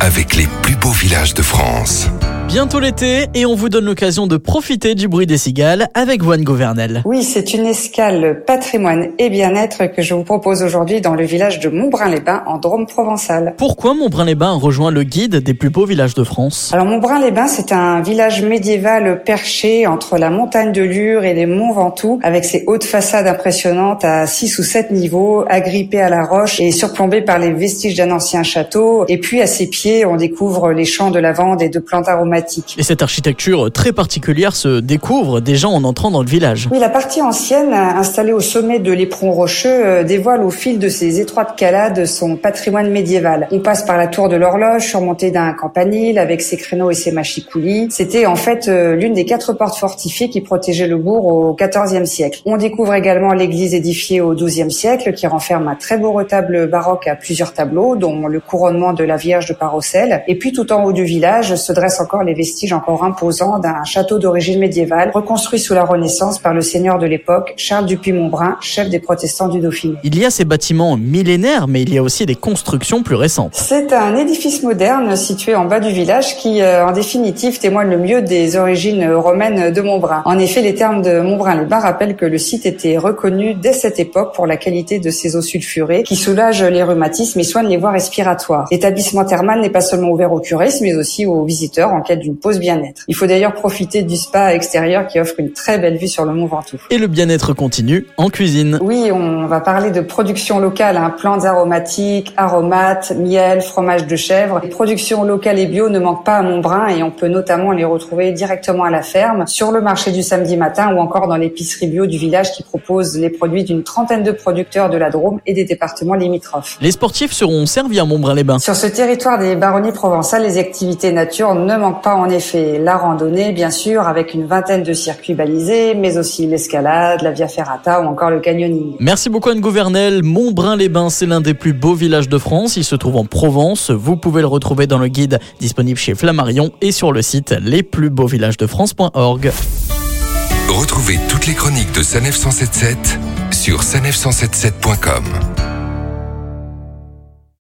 avec les plus beaux villages de France. Bientôt l'été et on vous donne l'occasion de profiter du bruit des cigales avec Voine Gouvernel. Oui, c'est une escale patrimoine et bien-être que je vous propose aujourd'hui dans le village de Montbrun-les-Bains en Drôme provençal. Pourquoi Montbrun-les-Bains rejoint le guide des plus beaux villages de France? Alors Montbrun-les-Bains, c'est un village médiéval perché entre la montagne de Lure et les monts Ventoux avec ses hautes façades impressionnantes à 6 ou 7 niveaux, agrippées à la roche et surplombées par les vestiges d'un ancien château. Et puis à ses pieds, on découvre les champs de lavande et de plantes aromatiques et cette architecture très particulière se découvre déjà en entrant dans le village. Oui, la partie ancienne, installée au sommet de l'éperon rocheux, euh, dévoile au fil de ses étroites calades son patrimoine médiéval. On passe par la tour de l'horloge, surmontée d'un campanile avec ses créneaux et ses machicoulis. C'était en fait euh, l'une des quatre portes fortifiées qui protégeaient le bourg au XIVe siècle. On découvre également l'église édifiée au XIIe siècle qui renferme un très beau retable baroque à plusieurs tableaux, dont le couronnement de la Vierge de Parocelle. Et puis tout en haut du village se dresse encore les vestiges encore imposants d'un château d'origine médiévale, reconstruit sous la Renaissance par le seigneur de l'époque, Charles Dupuy-Montbrun, chef des protestants du Dauphiné. Il y a ces bâtiments millénaires, mais il y a aussi des constructions plus récentes. C'est un édifice moderne situé en bas du village qui, euh, en définitive, témoigne le mieux des origines romaines de Montbrun. En effet, les termes de Montbrun-les-Bains rappellent que le site était reconnu dès cette époque pour la qualité de ses eaux sulfurées qui soulagent les rhumatismes et soignent les voies respiratoires. L'établissement thermal n'est pas seulement ouvert aux curistes, mais aussi aux visiteurs en quête d'une pause bien-être. Il faut d'ailleurs profiter du spa extérieur qui offre une très belle vue sur le Mont Ventoux. Et le bien-être continue en cuisine. Oui, on va parler de production locale, hein, plantes aromatiques, aromates, miel, fromage de chèvre. Les productions locales et bio ne manquent pas à Montbrun et on peut notamment les retrouver directement à la ferme, sur le marché du samedi matin ou encore dans l'épicerie bio du village qui propose les produits d'une trentaine de producteurs de la Drôme et des départements limitrophes. Les sportifs seront servis à Montbrun-les-Bains. Sur ce territoire des baronnies provençales, les activités nature ne manquent pas en effet la randonnée, bien sûr, avec une vingtaine de circuits balisés, mais aussi l'escalade, la via ferrata ou encore le canyoning. Merci beaucoup Anne Gouvernel. Montbrun-les-Bains, c'est l'un des plus beaux villages de France. Il se trouve en Provence. Vous pouvez le retrouver dans le guide disponible chez Flammarion et sur le site lesplusbeauxvillagesdefrance.org. Retrouvez toutes les chroniques de Sanef 177 sur sanef177.com.